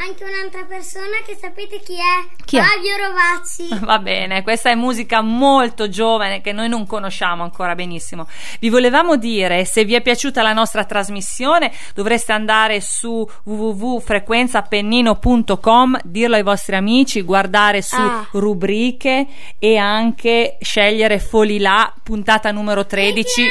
anche un'altra persona che sapete chi è? Chi è? Fabio Rovazzi. [laughs] Va bene, questa è musica molto giovane che noi non conosciamo ancora benissimo. Vi volevamo dire, se vi è piaciuta la nostra trasmissione, dovreste andare su www.frequenzapennino.com, dirlo ai vostri amici, guardare su Ah. rubriche e anche scegliere Folilà, puntata numero 13.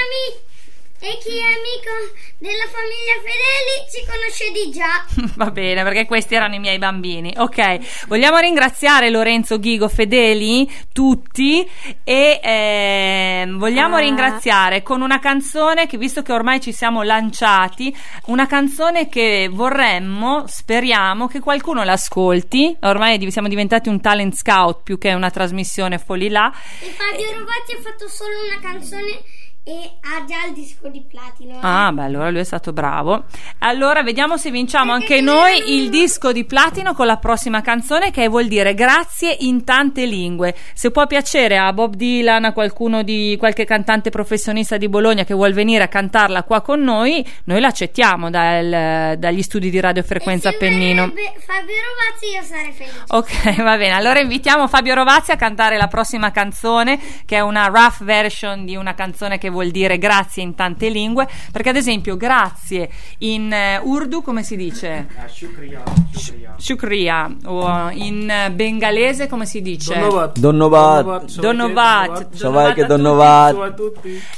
E chi è amico della famiglia Fedeli ci conosce di già. [laughs] Va bene, perché questi erano i miei bambini. Ok, vogliamo ringraziare Lorenzo Ghigo Fedeli, tutti, e ehm, vogliamo Ah. ringraziare con una canzone che, visto che ormai ci siamo lanciati, una canzone che vorremmo, speriamo che qualcuno l'ascolti. Ormai siamo diventati un talent scout più che una trasmissione folilà. E Fabio Rovazzi ha fatto solo una canzone e ha già il disco di platino. eh. Ah, beh, allora lui è stato bravo. Allora vediamo se vinciamo anche noi il disco di platino con la prossima canzone che vuol dire grazie in tante lingue. Se può piacere a Bob Dylan, a qualcuno di qualche cantante professionista di Bologna che vuol venire a cantarla qua con noi, noi l'accettiamo dal- dagli studi di radiofrequenza Appennino. Fabio Rovazzi io sarei felice. Ok, [laughs] va bene. Allora invitiamo Fabio Rovazzi a cantare la prossima canzone, che è una rough version di una canzone che vuol vuol dire grazie in tante lingue, perché ad esempio grazie in uh, urdu come si dice? Uh, shukriya, shukriya. shukriya. o in bengalese come si dice? Donovat. Donovat. Donovat. Donovat. Donovat.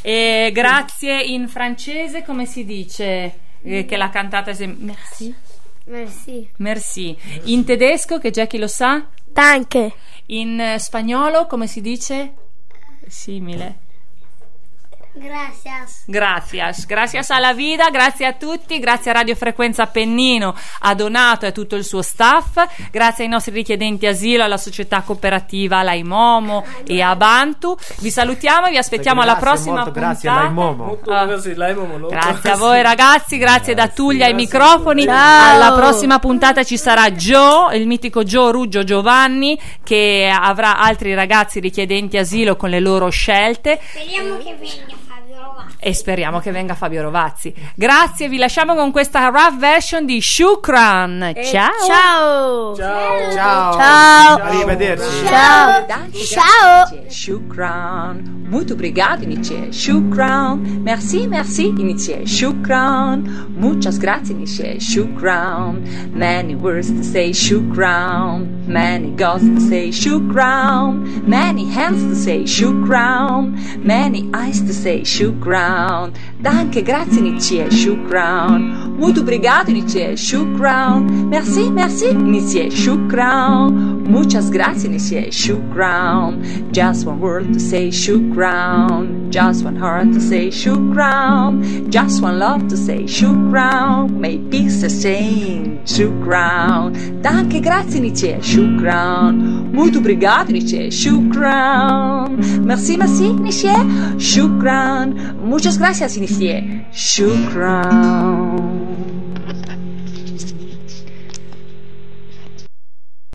E grazie in francese come si dice? Eh, che la cantata se... Merci. Merci. Merci. In tedesco, che già chi lo sa? Danke. In eh, spagnolo, come si dice? Simile. Gracias. Gracias, gracias alla vida, grazie a tutti, grazie a Radio Frequenza Appennino, a Donato e a tutto il suo staff, grazie ai nostri richiedenti asilo, alla società cooperativa Laimomo e a Bantu. Vi salutiamo e vi aspettiamo alla Grazie, prossima molto puntata. grazie a Laimomo. Molto Ah. grazie, Laimomo, Grazie a voi ragazzi, grazie da Tullia ai microfoni. Alla prossima puntata ci sarà Joe, il mitico Joe Ruggio Giovanni, che avrà altri ragazzi richiedenti asilo con le loro scelte. Speriamo che venga Rovazzi. E speriamo che venga Fabio Rovazzi. Grazie, vi lasciamo con questa rough version di Shukran. Ciao. Ciao. Ciao. Ciao. Ciao. Arrivederci. Ciao. Ciao. Shukran. Muito obrigado, Nietzsche. Shukran. Merci, merci, Nietzsche. Shukran. Muchas gracias, Nietzsche. Shukran. Many words to say shukran. Many gods to say shukran. Many hands to say shukran. Many eyes to say shukran. Danke, grazie, Nietzsche. Shukran. Muito obrigado, Nietzsche. Shukran. Merci, merci, Nietzsche. Shukran. Muchas gracias, Nietzsche. Shukran. Just one word to say shukran. Just one heart to say shukran. Just one love to say shukran. May peace sustain. Shukran. Danke, grazie, Nietzsche. Shukran. Muito obrigado, Nietzsche. Shukran. Merci, merci, Nietzsche. Shukran. Muchas gracias, inicié. Shukran.